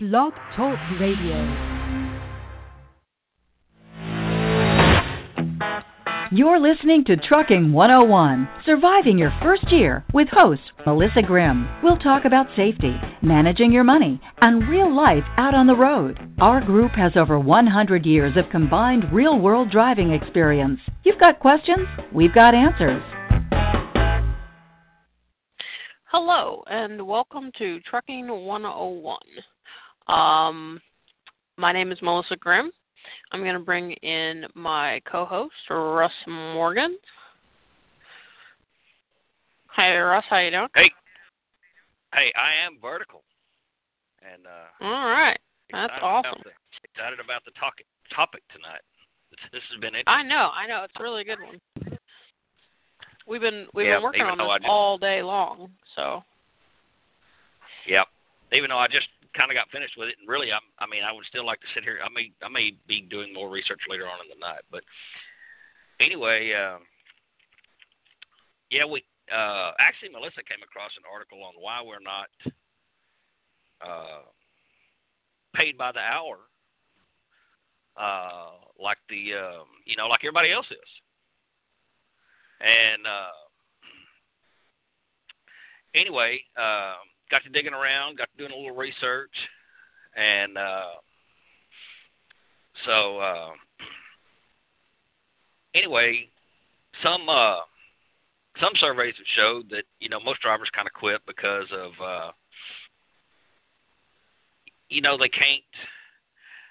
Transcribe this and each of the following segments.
Blog Talk Radio. You're listening to Trucking 101, surviving your first year with host Melissa Grimm. We'll talk about safety, managing your money, and real life out on the road. Our group has over 100 years of combined real world driving experience. You've got questions, we've got answers. Hello, and welcome to Trucking 101. Um, my name is Melissa Grimm. I'm going to bring in my co-host Russ Morgan. Hi, Russ. How you doing? Hey, hey, I am vertical, and uh, all right, that's awesome. The, excited about the topic topic tonight. This, this has been I know, I know, it's a really good one. We've been we've yeah, been working on this all day long, so. Yep. Even though I just kind of got finished with it, and really, I'm, I mean, I would still like to sit here. I may, I may be doing more research later on in the night, but anyway, uh, yeah, we uh, actually Melissa came across an article on why we're not uh, paid by the hour, uh, like the, uh, you know, like everybody else is, and uh, anyway. Uh, got to digging around, got to doing a little research, and uh, so uh, anyway, some uh, some surveys have showed that you know most drivers kind of quit because of uh, you know they can't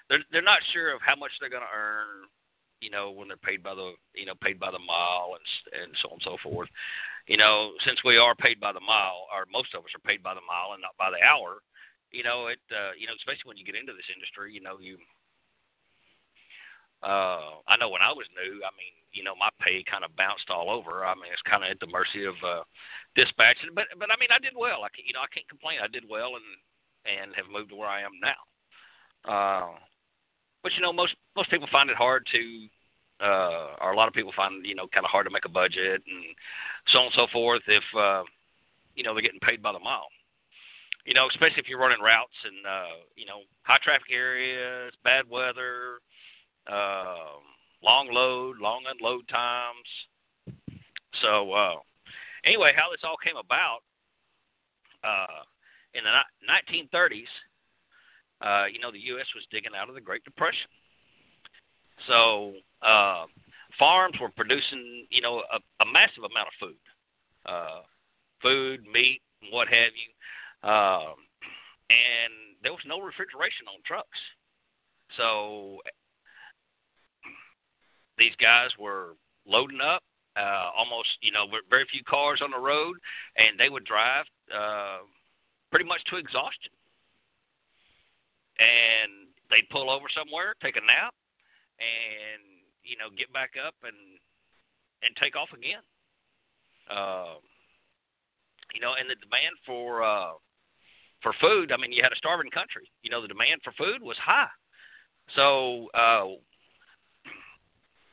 they're they're not sure of how much they're going to earn you know when they're paid by the you know paid by the mile and and so on and so forth you know, since we are paid by the mile, or most of us are paid by the mile and not by the hour, you know, it, uh, you know, especially when you get into this industry, you know, you, uh, I know when I was new, I mean, you know, my pay kind of bounced all over. I mean, it's kind of at the mercy of uh, dispatch, but but I mean, I did well. I can, you know, I can't complain. I did well and and have moved to where I am now. Uh, but you know, most most people find it hard to uh, or a lot of people find you know kind of hard to make a budget and so on and so forth if uh, you know they're getting paid by the mile. You know, especially if you're running routes and uh, you know high traffic areas, bad weather, uh, long load, long unload times. So uh, anyway, how this all came about uh, in the 1930s, uh, you know, the U.S. was digging out of the Great Depression. So uh, farms were producing, you know, a, a massive amount of food, uh, food, meat, what have you. Um, and there was no refrigeration on trucks. So these guys were loading up, uh, almost, you know, very few cars on the road, and they would drive uh, pretty much to exhaustion. And they'd pull over somewhere, take a nap, and you know get back up and and take off again. Uh, you know, and the demand for uh, for food. I mean, you had a starving country. You know, the demand for food was high. So uh,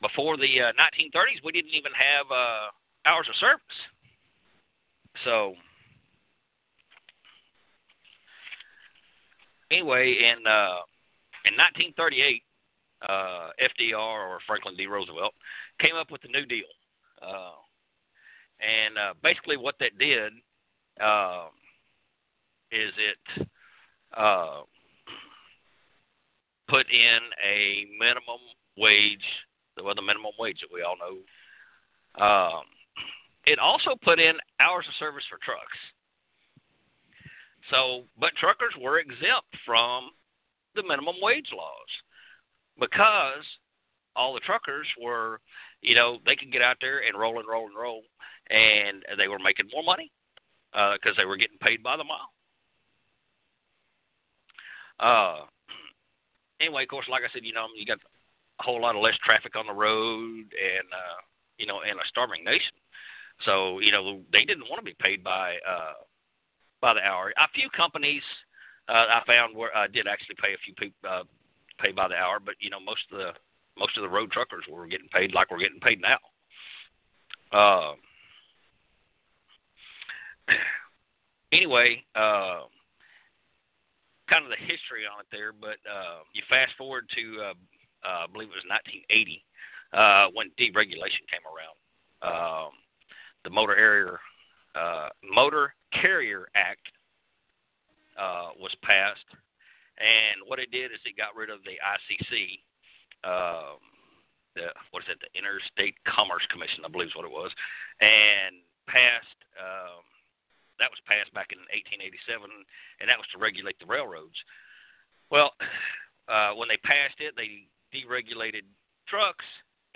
before the uh, 1930s, we didn't even have uh, hours of service. So anyway, in uh, in 1938, uh, FDR or Franklin D. Roosevelt came up with the New Deal, uh, and uh, basically what that did uh, is it uh, put in a minimum wage, well, the minimum wage that we all know. Um, it also put in hours of service for trucks. So, but truckers were exempt from the minimum wage laws because all the truckers were, you know, they could get out there and roll and roll and roll, and they were making more money because uh, they were getting paid by the mile. Uh, anyway, of course, like I said, you know, you got a whole lot of less traffic on the road, and uh, you know, in a starving nation. So you know, they didn't want to be paid by uh, by the hour. A few companies uh, I found were uh, did actually pay a few people uh, pay by the hour, but you know most of the most of the road truckers were getting paid like we're getting paid now. Uh, anyway, uh, kind of the history on it there. But uh, you fast forward to uh, uh, I believe it was 1980 uh, when deregulation came around. Um, the Motor Area uh, Motor Carrier Act uh, was passed, and what it did is it got rid of the ICC. Um, the what is it? The Interstate Commerce Commission, I believe is what it was, and passed. Um, that was passed back in 1887, and that was to regulate the railroads. Well, uh, when they passed it, they deregulated trucks,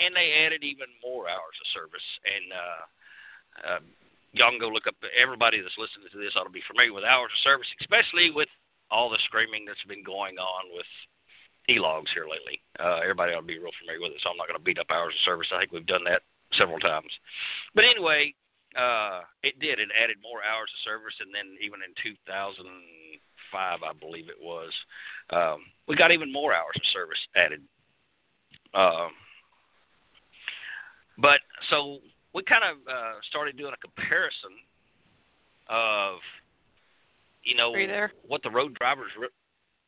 and they added even more hours of service. And uh, uh, y'all can go look up. Everybody that's listening to this ought to be familiar with hours of service, especially with all the screaming that's been going on with e-logs here lately. Uh, everybody ought to be real familiar with it, so I'm not going to beat up hours of service. I think we've done that several times. But anyway, uh, it did. It added more hours of service, and then even in 2005, I believe it was, um, we got even more hours of service added. Um, but so we kind of uh, started doing a comparison of, you know, what the road drivers. Re-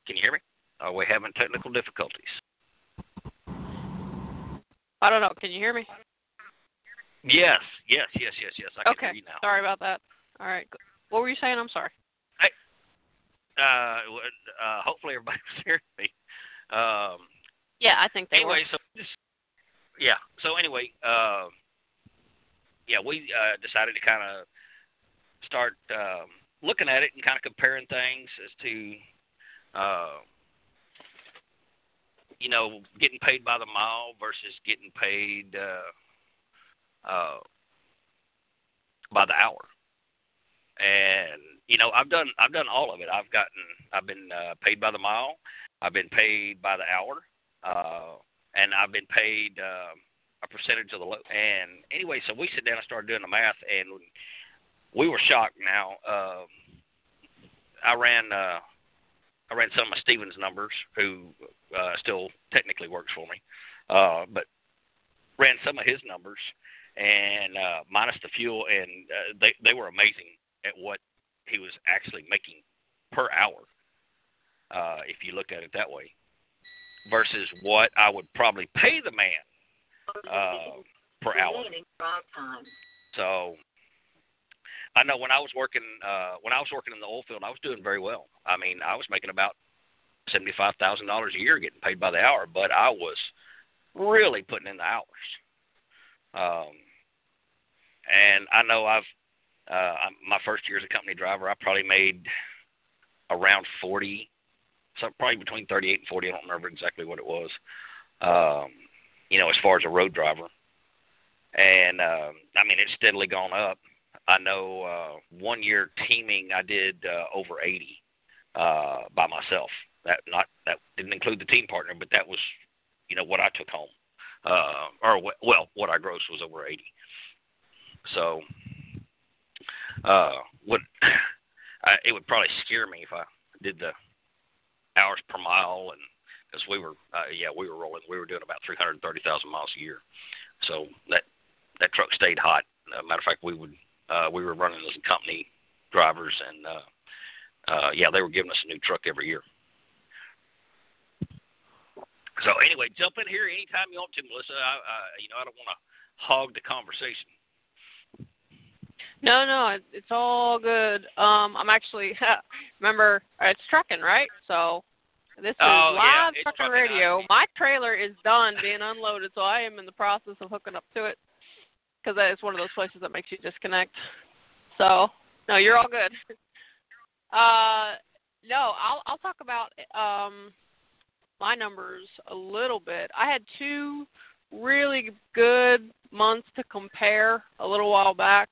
Can you hear me? Are we having technical difficulties? I don't know. Can you hear me? Yes, yes, yes, yes, yes. I okay. can hear you now. Sorry about that. All right. What were you saying? I'm sorry. I, uh, uh, hopefully everybody was hearing me. Um, yeah, I think. they Anyway, so just, yeah. So anyway, uh, yeah, we uh, decided to kind of start um, looking at it and kind of comparing things as to, uh, you know, getting paid by the mile versus getting paid. Uh, uh, by the hour. And you know, I've done I've done all of it. I've gotten I've been uh, paid by the mile. I've been paid by the hour, uh, and I've been paid uh, a percentage of the load. And anyway, so we sit down and started doing the math, and we were shocked. Now, uh, I ran uh, I ran some of Steven's numbers, who uh, still technically works for me, uh, but ran some of his numbers, and uh, minus the fuel, and uh, they they were amazing at what he was actually making per hour. Uh, if you look at it that way, versus what I would probably pay the man uh, per hour. So I know when I was working uh, when I was working in the oil field, I was doing very well. I mean, I was making about seventy five thousand dollars a year, getting paid by the hour, but I was really putting in the hours. Um, and I know I've uh, my first year as a company driver, I probably made around forty, so probably between thirty-eight and forty. I don't remember exactly what it was. Um, you know, as far as a road driver, and um, I mean it's steadily gone up. I know uh, one year teaming, I did uh, over eighty uh, by myself. That not that didn't include the team partner, but that was you know what I took home uh, or well, what I grossed was over eighty. So, uh, would I, it would probably scare me if I did the hours per mile, and because we were, uh, yeah, we were rolling, we were doing about three hundred thirty thousand miles a year. So that that truck stayed hot. Uh, matter of fact, we would uh, we were running as company drivers, and uh, uh, yeah, they were giving us a new truck every year. So anyway, jump in here anytime you want to, Melissa. I, uh, you know, I don't want to hog the conversation. No, no, it's all good. Um, I'm actually remember it's trucking, right? So this is oh, live yeah, trucking radio. My trailer is done being unloaded, so I am in the process of hooking up to it because it's one of those places that makes you disconnect. So no, you're all good. Uh, no, I'll I'll talk about um my numbers a little bit. I had two really good months to compare a little while back,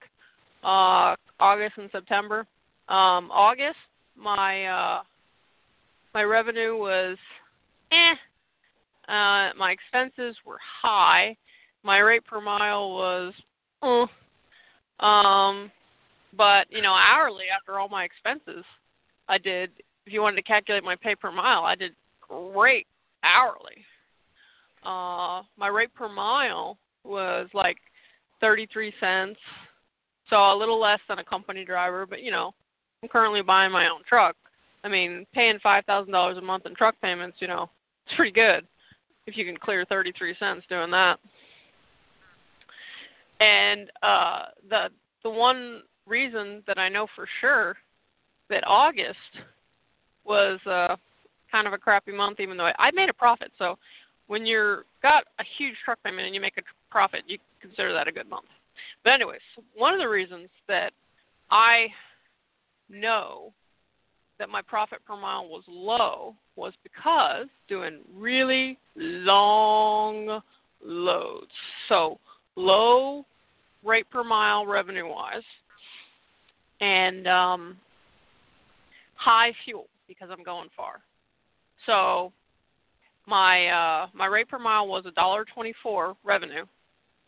uh, August and September. Um, August, my uh, my revenue was eh. Uh, my expenses were high. My rate per mile was uh. Um, but you know, hourly after all my expenses, I did. If you wanted to calculate my pay per mile, I did great hourly. Uh, my rate per mile was like 33 cents, so a little less than a company driver, but you know, I'm currently buying my own truck, I mean, paying five thousand dollars a month in truck payments, you know, it's pretty good if you can clear thirty three cents doing that. And uh the the one reason that I know for sure that August was uh kind of a crappy month even though I, I made a profit. So when you're got a huge truck payment and you make a profit, you consider that a good month. But anyways, one of the reasons that I know that my profit per mile was low was because doing really long loads. So low rate per mile revenue wise and um, high fuel because I'm going far. So my uh, my rate per mile was a dollar twenty four revenue.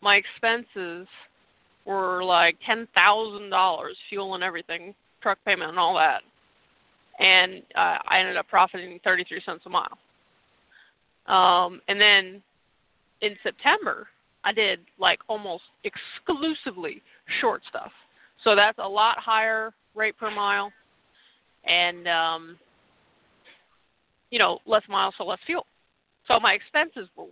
My expenses were like ten thousand dollars, fuel and everything, truck payment and all that, and uh, I ended up profiting thirty three cents a mile. Um, and then in September, I did like almost exclusively short stuff, so that's a lot higher rate per mile, and um, you know less miles so less fuel. So my expenses were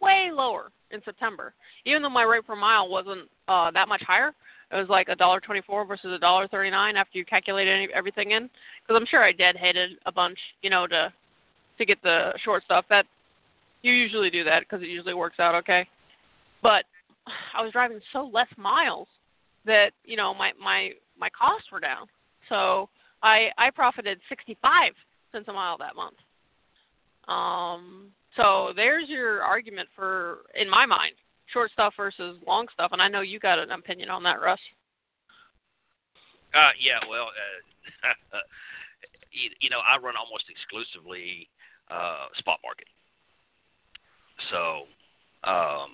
way lower in September, even though my rate per mile wasn't uh, that much higher. It was like a dollar twenty-four versus a dollar thirty-nine after you calculate any, everything in. Because I'm sure I deadheaded a bunch, you know, to to get the short stuff. That you usually do that because it usually works out okay. But I was driving so less miles that you know my my my costs were down. So I I profited sixty-five cents a mile that month. Um, so there's your argument for, in my mind, short stuff versus long stuff. And I know you got an opinion on that, Russ. Uh, yeah, well, uh, you, you know, I run almost exclusively uh, spot market. So, um,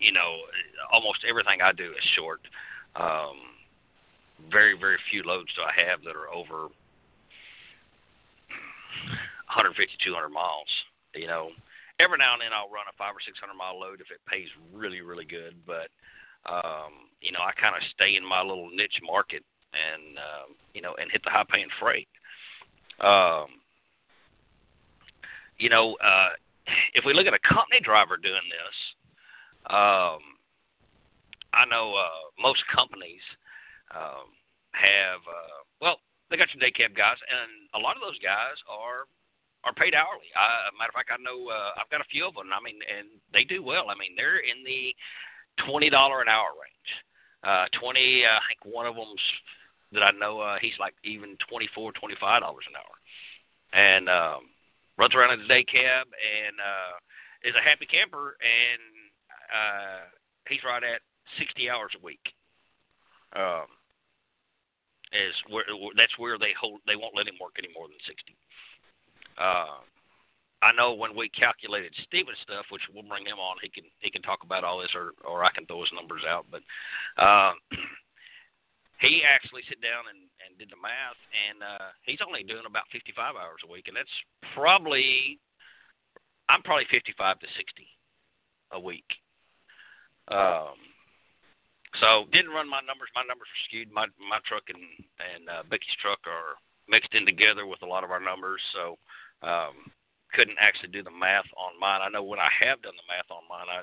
you know, almost everything I do is short. Um, very, very few loads do I have that are over 150, 200 miles. You know, every now and then I'll run a five or six hundred mile load if it pays really, really good. But um, you know, I kind of stay in my little niche market and um, you know, and hit the high paying freight. Um, you know, uh, if we look at a company driver doing this, um, I know uh, most companies um, have uh, well, they got your day cab guys, and a lot of those guys are are paid hourly. Uh, matter of fact, I know uh, I've got a few of them. I mean, and they do well. I mean, they're in the twenty dollar an hour range. Uh, twenty. Uh, I think one of them's that I know. Uh, he's like even twenty four, twenty five dollars an hour, and um, runs around in the day cab and uh, is a happy camper. And uh, he's right at sixty hours a week. Um, is where that's where they hold. They won't let him work any more than sixty. Uh, I know when we calculated Steven's stuff, which we'll bring him on, he can he can talk about all this, or or I can throw his numbers out. But uh, he actually sit down and and did the math, and uh, he's only doing about 55 hours a week, and that's probably I'm probably 55 to 60 a week. Um, so didn't run my numbers. My numbers were skewed. My my truck and and uh, Becky's truck are mixed in together with a lot of our numbers. So um, couldn't actually do the math on mine. I know when I have done the math on mine, I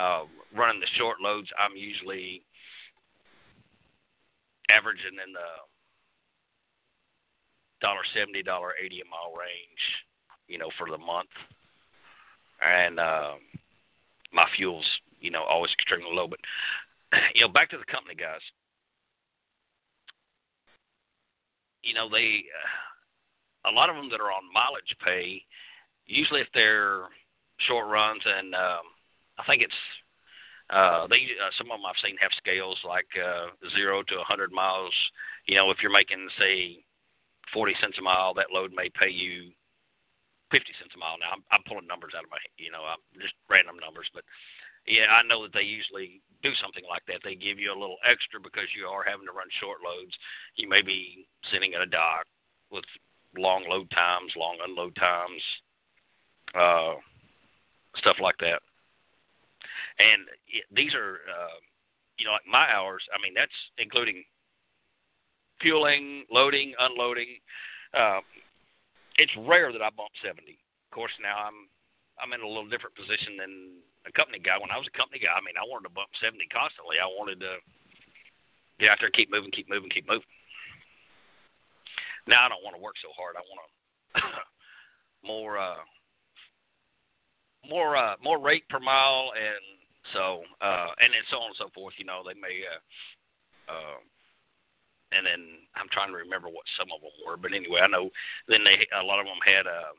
uh, running the short loads, I'm usually averaging in the dollar seventy, dollar eighty a mile range, you know, for the month. And um, my fuel's, you know, always extremely low. But you know, back to the company guys. You know, they. Uh, a lot of them that are on mileage pay, usually if they're short runs, and um, I think it's uh, they uh, some of them I've seen have scales like uh, zero to a 100 miles. You know, if you're making say 40 cents a mile, that load may pay you 50 cents a mile. Now I'm, I'm pulling numbers out of my, you know, I'm just random numbers, but yeah, I know that they usually do something like that. They give you a little extra because you are having to run short loads. You may be sitting at a dock with long load times, long unload times, uh, stuff like that. And these are, uh, you know, like my hours. I mean, that's including fueling, loading, unloading, uh, it's rare that I bump 70. Of course, now I'm I'm in a little different position than a company guy. When I was a company guy, I mean, I wanted to bump 70 constantly. I wanted to get out there, keep moving, keep moving, keep moving. Now I don't want to work so hard. I want to more uh more uh more rate per mile and so uh and then so on and so forth. You know they may uh uh and then I'm trying to remember what some of them were. But anyway I know then they a lot of them had uh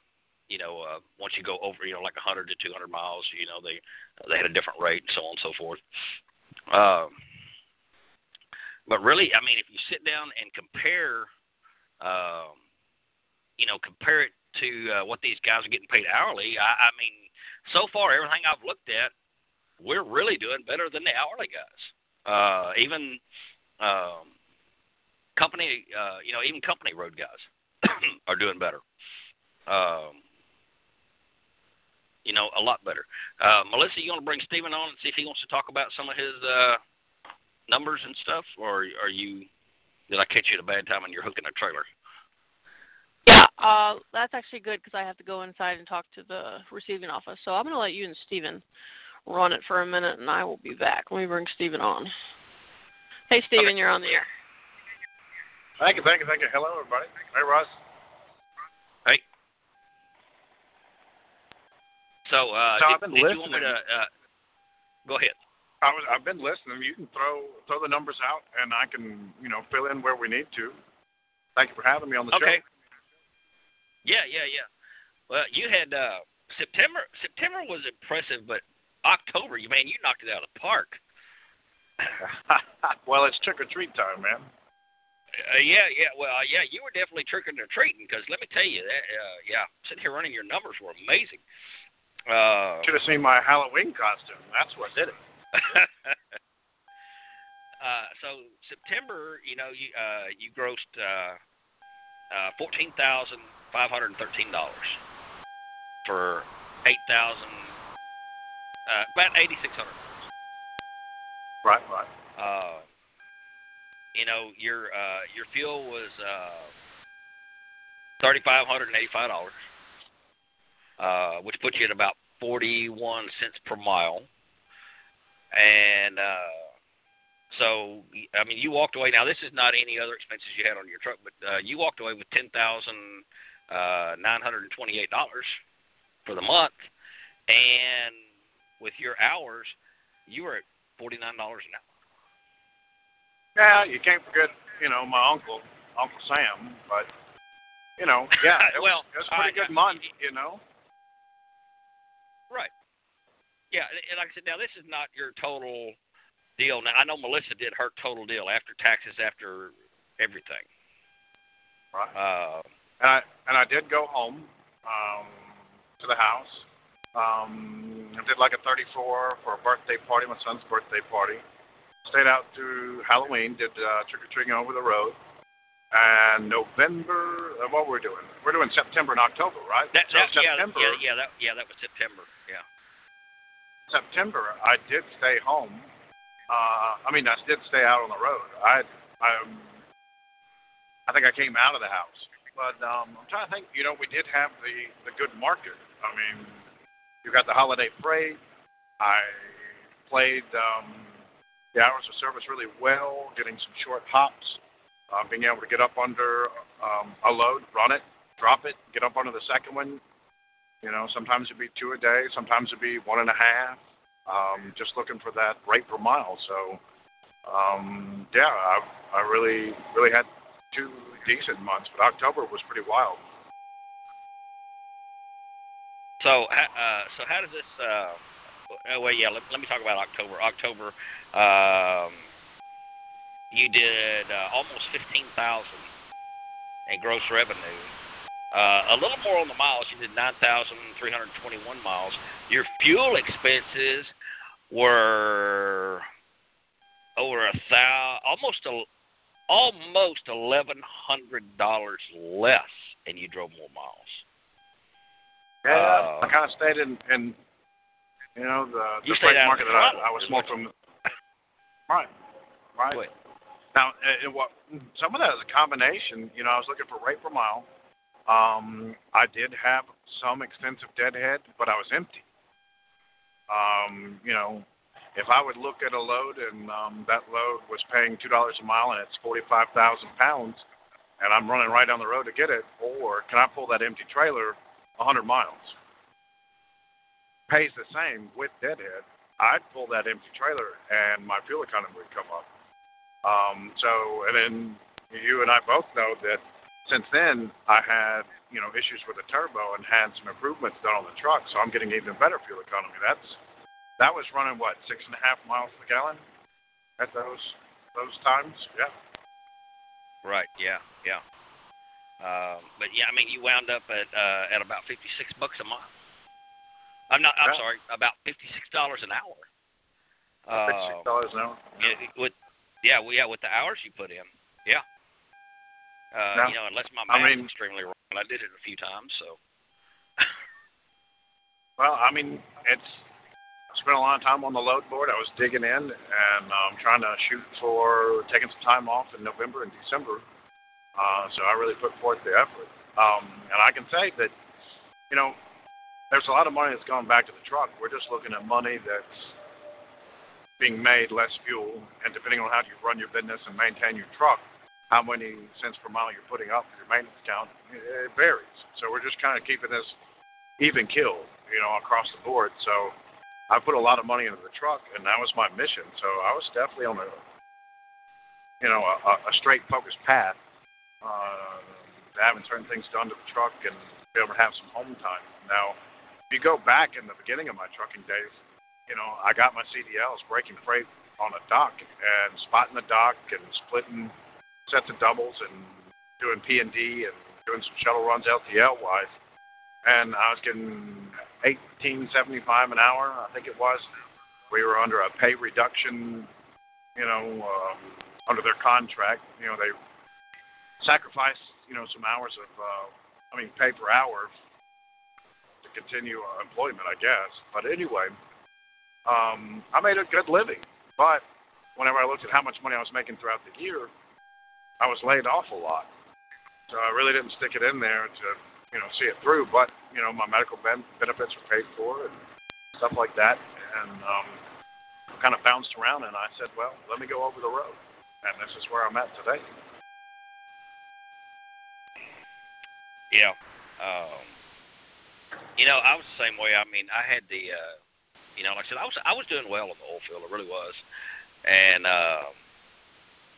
you know uh once you go over you know like 100 to 200 miles you know they they had a different rate and so on and so forth. Um but really I mean if you sit down and compare um you know compare it to uh, what these guys are getting paid hourly I, I mean so far everything I've looked at we're really doing better than the hourly guys. Uh, even um, company, uh, you know, even company road guys are doing better. Um, you know, a lot better. Uh, Melissa, you want to bring Steven on and see if he wants to talk about some of his uh, numbers and stuff, or are you? Did I catch you at a bad time and you're hooking a trailer? Yeah, uh, that's actually good because I have to go inside and talk to the receiving office. So I'm going to let you and Steven run it for a minute, and I will be back. Let me bring Steven on. Hey, Steven, okay. you're on the air. Thank you, thank you, thank you. Hello, everybody. Hey, Russ. Hey. So, uh, so did, I've been did you want me to? Uh, go ahead. I was, I've been listening. You can throw throw the numbers out, and I can you know fill in where we need to. Thank you for having me on the okay. show. Yeah, yeah, yeah. Well, you had uh, September. September was impressive, but October, you man, you knocked it out of the park. well, it's trick or treat time, man. Uh, yeah, yeah. Well, uh, yeah, you were definitely tricking or treating because let me tell you that. Uh, yeah, sitting here running your numbers were amazing. Uh, Should have seen my Halloween costume. That's what did it. uh, so September, you know, you uh, you grossed uh, uh, fourteen thousand five hundred thirteen dollars for eight thousand uh, about eighty six hundred. Right, right. Uh, you know, your uh, your fuel was uh, thirty five hundred and eighty five dollars, uh, which puts you at about forty one cents per mile. And uh, so, I mean, you walked away. Now, this is not any other expenses you had on your truck, but uh, you walked away with ten thousand uh, nine hundred and twenty eight dollars for the month, and with your hours, you were at forty nine dollars an hour. Yeah, you can't forget, you know, my uncle, Uncle Sam, but you know, yeah, it well, was, it was a pretty uh, good month, you know. Right. Yeah, and like I said, now this is not your total deal. Now I know Melissa did her total deal after taxes, after everything. Right. Uh, and I and I did go home um, to the house um, I did like a 34 for a birthday party, my son's birthday party. Stayed out through Halloween, did uh, trick or treating over the road. And November, uh, what we're doing? We're doing September and October, right? That, so that, September, yeah, yeah, yeah, that, yeah, that was September. Yeah. September, I did stay home. Uh, I mean, I did stay out on the road. I, I, I think I came out of the house, but um, I'm trying to think. You know, we did have the the good market. I mean, you got the holiday freight. I played um, the hours of service really well, getting some short hops, uh, being able to get up under um, a load, run it, drop it, get up under the second one. You know, sometimes it'd be two a day, sometimes it'd be one and a half. Um, just looking for that rate per mile. So, um, yeah, I, I really, really had two decent months, but October was pretty wild. So, uh, so how does this? Uh, well, yeah. Let, let me talk about October. October, um, you did uh, almost fifteen thousand in gross revenue. Uh, a little more on the miles. You did nine thousand three hundred twenty-one miles. Your fuel expenses were over a thousand, almost a, almost eleven hundred dollars less, and you drove more miles. Yeah, uh, I kind of stayed in, in you know, the, the freight market that I, I was more from. Right, right. Now, uh, it, what some of that is a combination. You know, I was looking for rate per mile. Um, I did have some extensive deadhead, but I was empty. Um, you know, if I would look at a load and um, that load was paying two dollars a mile and it's forty-five thousand pounds, and I'm running right down the road to get it, or can I pull that empty trailer a hundred miles? Pays the same with deadhead. I'd pull that empty trailer and my fuel economy would come up. Um, so, and then you and I both know that since then I had you know issues with the turbo and had some improvements done on the truck, so I'm getting even better fuel economy. That's that was running what six and a half miles per gallon at those those times. Yeah. Right. Yeah. Yeah. Um, but yeah, I mean, you wound up at uh, at about fifty six bucks a mile. I'm not. I'm Yeah. sorry, about fifty six dollars an hour. Six Uh, dollars an hour. yeah, with yeah, well, yeah, with the hours you put in. Yeah. Uh, Yeah. You know, unless my I math's mean- extremely wrong, I did it a few times, so. Well, I mean, it's I spent a lot of time on the load board. I was digging in and um, trying to shoot for taking some time off in November and December. Uh, so I really put forth the effort. Um, and I can say that, you know, there's a lot of money that's gone back to the truck. We're just looking at money that's being made less fuel, and depending on how you run your business and maintain your truck, how many cents per mile you're putting up for your maintenance account, it varies. So we're just kind of keeping this even kill, you know, across the board. So I put a lot of money into the truck, and that was my mission. So I was definitely on a, you know, a, a straight focused path uh, having certain things done to the truck and be able to have some home time. Now, if you go back in the beginning of my trucking days, you know, I got my CDLs breaking freight on a dock and spotting the dock and splitting sets of doubles and doing P and D and doing some shuttle runs LTL wise and I was getting eighteen seventy five an hour, I think it was. We were under a pay reduction, you know, um, under their contract. You know, they sacrificed, you know, some hours of, uh, I mean, pay per hour to continue uh, employment, I guess. But anyway, um, I made a good living. But whenever I looked at how much money I was making throughout the year, I was laid off a lot. So I really didn't stick it in there to you know, see it through. But you know, my medical ben- benefits were paid for and stuff like that, and um, kind of bounced around. And I said, well, let me go over the road, and this is where I'm at today. Yeah. Um, you know, I was the same way. I mean, I had the, uh, you know, like I said, I was I was doing well in the oil field. I really was, and uh,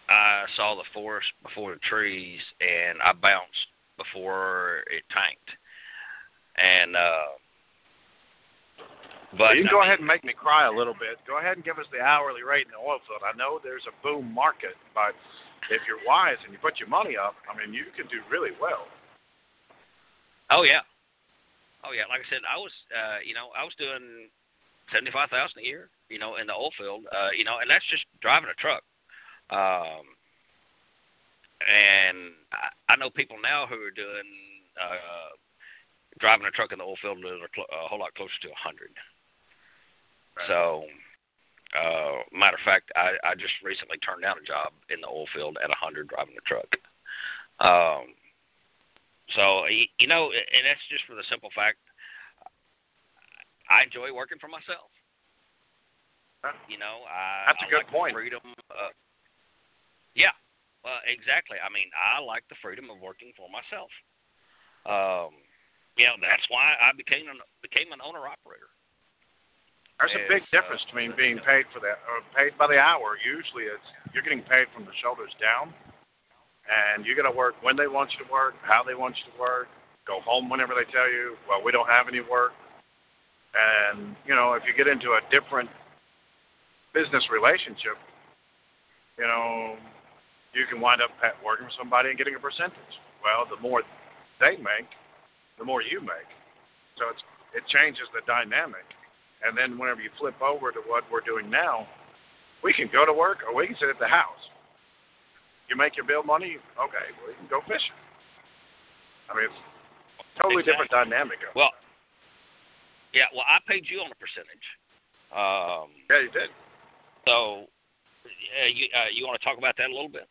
I saw the forest before the trees, and I bounced before it tanked. And uh, but you can I go mean, ahead and make me cry a little bit. Go ahead and give us the hourly rate in the oil field. I know there's a boom market, but if you're wise and you put your money up, I mean, you can do really well. Oh yeah, oh yeah. Like I said, I was, uh, you know, I was doing seventy-five thousand a year, you know, in the oil field, uh, you know, and that's just driving a truck. Um, and I, I know people now who are doing uh, driving a truck in the oil field that are cl- a whole lot closer to a hundred. So, uh, matter of fact, I, I just recently turned down a job in the oil field at a hundred driving a truck. Um, so you know, and that's just for the simple fact I enjoy working for myself. You know, I That's a I good like point. Freedom. Uh, yeah, well, exactly. I mean, I like the freedom of working for myself. Um, you know, that's why I became an became an owner operator. There's a big uh, difference between being paid for that or paid by the hour. Usually, it's you're getting paid from the shoulders down, and you got to work when they want you to work, how they want you to work. Go home whenever they tell you. Well, we don't have any work. And you know, if you get into a different business relationship, you know, you can wind up working for somebody and getting a percentage. Well, the more they make, the more you make. So it's it changes the dynamic. And then whenever you flip over to what we're doing now, we can go to work or we can sit at the house. You make your bill money, okay, well, you can go fishing. I mean, it's totally different dynamic. Well, yeah. Well, I paid you on a percentage. Um, yeah, you did. so, uh, you uh, you want to talk about that a little bit?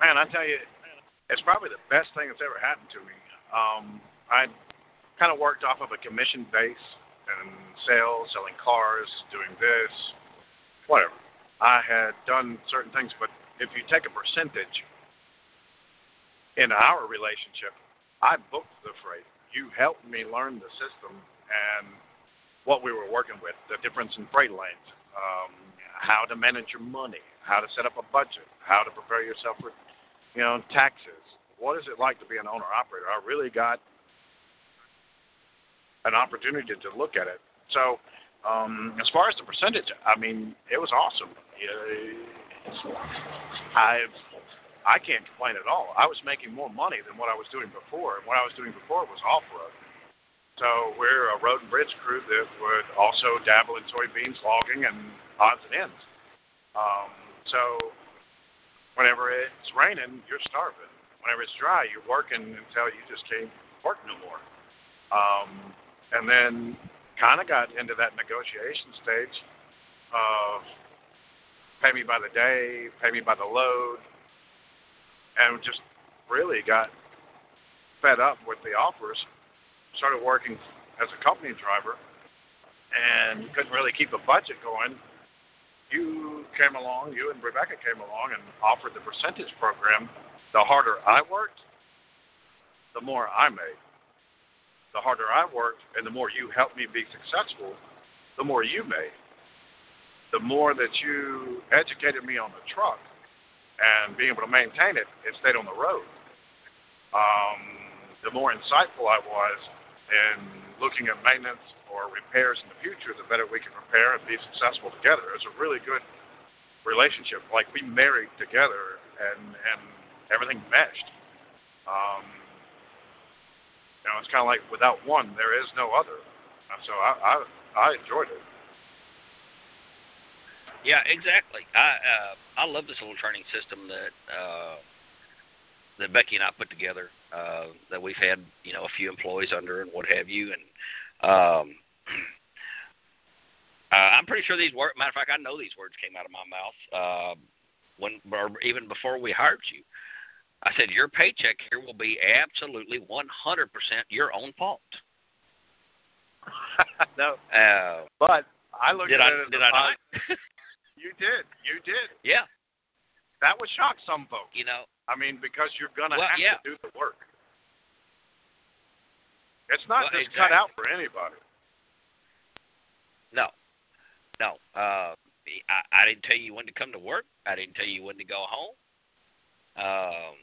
Man, I tell you, it's probably the best thing that's ever happened to me. Um, I kind of worked off of a commission base and sales, selling cars, doing this, whatever. I had done certain things, but if you take a percentage in our relationship, I booked the freight. You helped me learn the system and what we were working with, the difference in freight lanes, um, how to manage your money, how to set up a budget, how to prepare yourself for, you know, taxes. What is it like to be an owner operator? I really got an opportunity to look at it. So, um, as far as the percentage, I mean, it was awesome. I I can't complain at all. I was making more money than what I was doing before, and what I was doing before was off road. So we're a road and bridge crew that would also dabble in soybeans, logging, and odds and ends. Um, so whenever it's raining, you're starving. Whenever it's dry, you're working until you just can't work no more. Um, and then kind of got into that negotiation stage of pay me by the day, pay me by the load, and just really got fed up with the offers. Started working as a company driver and couldn't really keep a budget going. You came along, you and Rebecca came along and offered the percentage program. The harder I worked, the more I made the harder I worked and the more you helped me be successful, the more you made. The more that you educated me on the truck and being able to maintain it, it stayed on the road. Um, the more insightful I was in looking at maintenance or repairs in the future, the better we can prepare and be successful together. It's a really good relationship. Like we married together and and everything meshed. Um, you know, it's kind of like without one, there is no other. So I, I, I enjoyed it. Yeah, exactly. I uh, I love this little training system that uh, that Becky and I put together. Uh, that we've had, you know, a few employees under and what have you, and um, uh, I'm pretty sure these words. Matter of fact, I know these words came out of my mouth uh, when, or even before we hired you. I said, Your paycheck here will be absolutely 100% your own fault. no. Uh, but I looked did at I, it as did a I not? you did. You did. Yeah. That would shock some folks. You know, I mean, because you're going to Well, have yeah. to do the work. It's not Well, just exactly. cut out for anybody. no. No. Uh, I, I didn't tell you when to come to work. I didn't tell you when to go home. Um,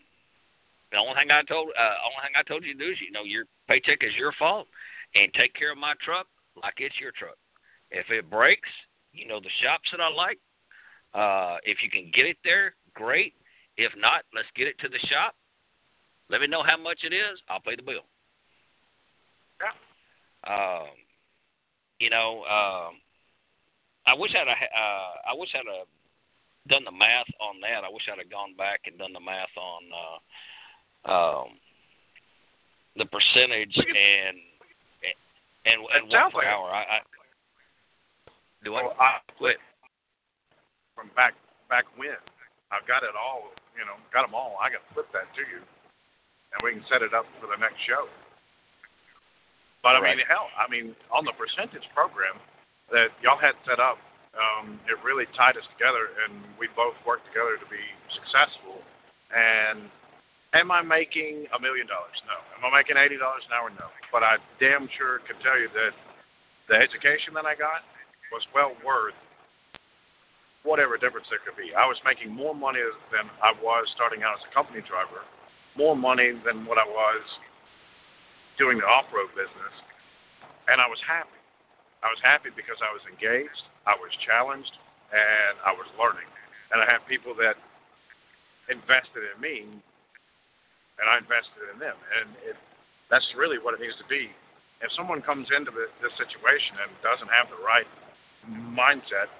the only thing I told, uh, only thing I told you to do is, you know, your paycheck is your fault, and take care of my truck like it's your truck. If it breaks, you know the shops that I like. Uh, if you can get it there, great. If not, let's get it to the shop. Let me know how much it is. I'll pay the bill. Yeah. Um, you know, um, I wish I'd have, uh, I wish I'd have done the math on that. I wish I'd have gone back and done the math on uh, um, the percentage could- and and and what per like hour. I, I do I Well, I quit? from back back when. I've got it all, you know, got them all. I can flip that to you, and we can set it up for the next show. But I mean, hell, I mean, on the percentage program that y'all had set up, um, it really tied us together, and we both worked together to be successful. And am I making a million dollars? No. Am I making eighty dollars an hour? No. But I damn sure can tell you that the education that I got was well worth whatever difference there could be. I was making more money than I was starting out as a company driver, more money than what I was doing the off-road business, and I was happy. I was happy because I was engaged, I was challenged, and I was learning. And I had people that invested in me, and I invested in them. And it, that's really what it needs to be. If someone comes into the, this situation and doesn't have the right mindset,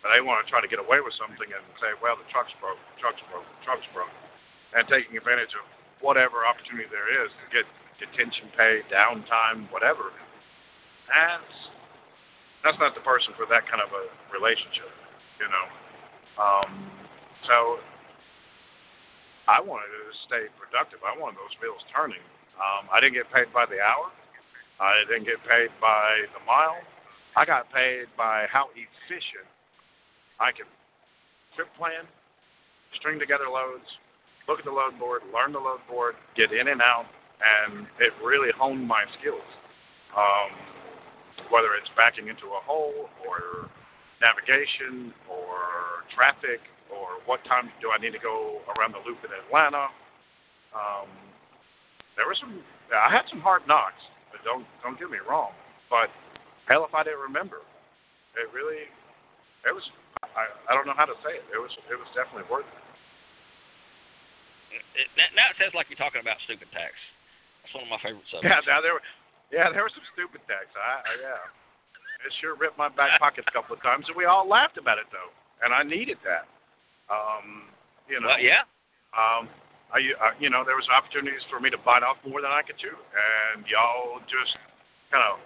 and they want to try to get away with something and say, well, the truck's broke, the truck's broke, the truck's broke, and taking advantage of whatever opportunity there is to get detention pay, downtime, whatever, that's that's not the person for that kind of a relationship, you know. Um, so I wanted to stay productive. I wanted those wheels turning. Um, I didn't get paid by the hour. I didn't get paid by the mile. I got paid by how efficient I can trip plan, string together loads, look at the load board, learn the load board, get in and out, and it really honed my skills. Um, whether it's backing into a hole or navigation or traffic or what time do I need to go around the loop in Atlanta. Um, there were some. I had some hard knocks. But don't don't get me wrong. But hell, if I didn't remember, it really, it was. I I don't know how to say it. It was it was definitely worth it. it now it sounds like you're talking about stupid tax. That's one of my favorite subjects. Yeah, now there were, yeah, there were some stupid tax. I, I yeah, it sure ripped my back pocket a couple of times, and we all laughed about it though, and I needed that. Um, you know. Well, yeah. Um, I, uh, you know, there was opportunities for me to bite off more than I could chew, and y'all just kind of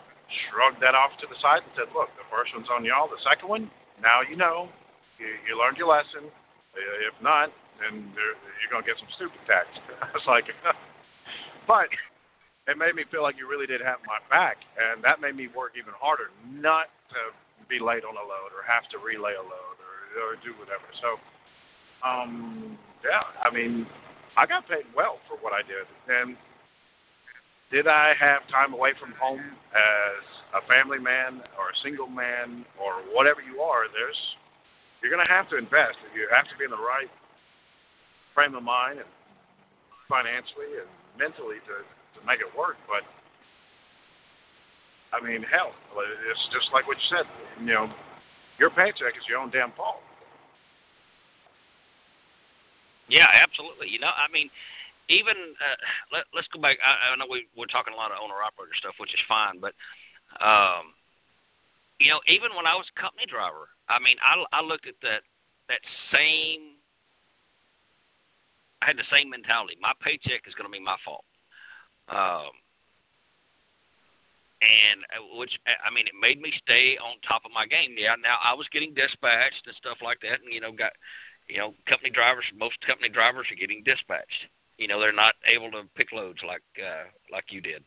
shrugged that off to the side and said, "Look, the first one's on y'all. The second one, now you know, you, you learned your lesson. If not, then you're gonna get some stupid tax." I was like, but it made me feel like you really did have my back, and that made me work even harder not to be late on a load or have to relay a load or, or do whatever. So, um, yeah, I mean, I got paid well for what I did. And did I have time away from home as a family man or a single man or whatever you are? There's you're going to have to invest. You have to be in the right frame of mind and financially and mentally to to make it work. But I mean, hell, it's just like what you said. You know, your paycheck is your own damn fault. Yeah, absolutely. You know, I mean, even uh, let, let's go back. I, I know we we're talking a lot of owner operator stuff, which is fine, but um, you know, even when I was a company driver, I mean, I I looked at that that same. I had the same mentality. My paycheck is going to be my fault. Um, and uh, which I mean, it made me stay on top of my game. Yeah, now I was getting dispatched and stuff like that, and you know, got you know, company drivers, most company drivers are getting dispatched. You know, they're not able to pick loads like uh, like you did.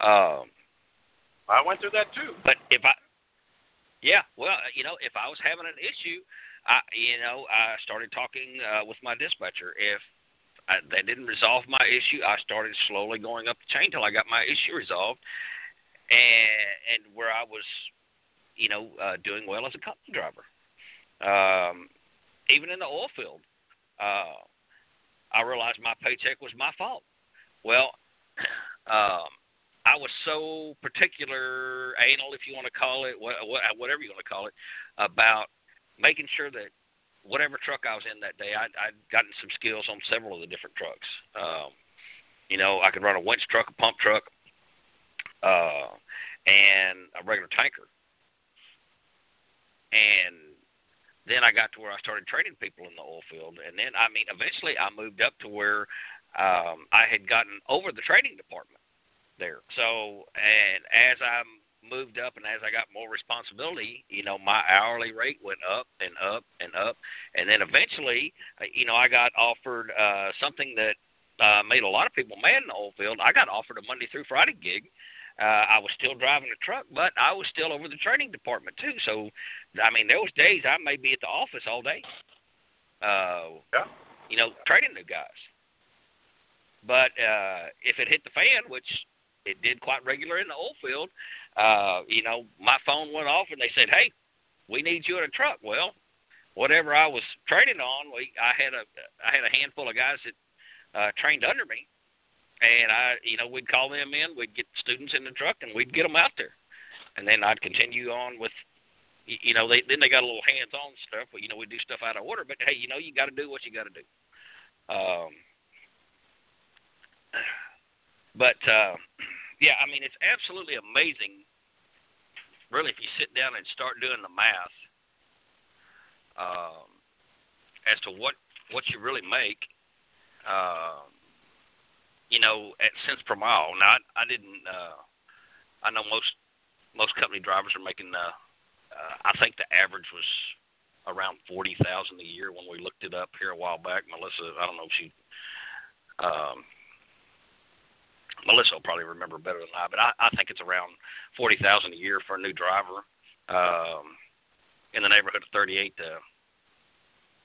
Um, I went through that too. But if I, yeah, well, you know, if I was having an issue, I, you know, I started talking uh, with my dispatcher. If I, they didn't resolve my issue, I started slowly going up the chain till I got my issue resolved, and and where I was, you know, uh, doing well as a company driver. Um, even in the oil field, uh, I realized my paycheck was my fault. Well, um, I was so particular, anal, if you want to call it, whatever you want to call it, about making sure that whatever truck I was in that day, I'd, I'd gotten some skills on several of the different trucks. Um, you know, I could run a winch truck, a pump truck, uh, and a regular tanker. And then I got to where I started training people in the oil field, and then I mean, eventually I moved up to where um, I had gotten over the training department there. So, and as I moved up and as I got more responsibility, you know, my hourly rate went up and up and up, and then eventually, uh, you know, I got offered uh, something that uh, made a lot of people mad in the oil field. I got offered a Monday through Friday gig uh, I was still driving the truck, but I was still over the training department too. So, I mean, there was days I may be at the office all day. Uh, yeah. You know, training new guys. But uh, if it hit the fan, which it did quite regular in the oil field, uh, you know, my phone went off and they said, "Hey, we need you in a truck." Well, whatever I was training on, we I had a I had a handful of guys that uh, trained under me and I, you know, we'd call them in, we'd get students in the truck, and we'd get them out there, and then I'd continue on with, you know, they then they got a little hands-on stuff, but you know, we do stuff out of order. But hey, you know, you got to do what you got to do. Um, but uh, yeah, I mean, it's absolutely amazing. Really, if you sit down and start doing the math um, as to what what you really make. Um, you know, at cents per mile. Now, I, I didn't. Uh, I know most most company drivers are making. Uh, uh, I think the average was around forty thousand a year when we looked it up here a while back. Melissa, I don't know if she. Um, Melissa will probably remember better than I, but I, I think it's around forty thousand a year for a new driver, um, in the neighborhood of thirty-eight to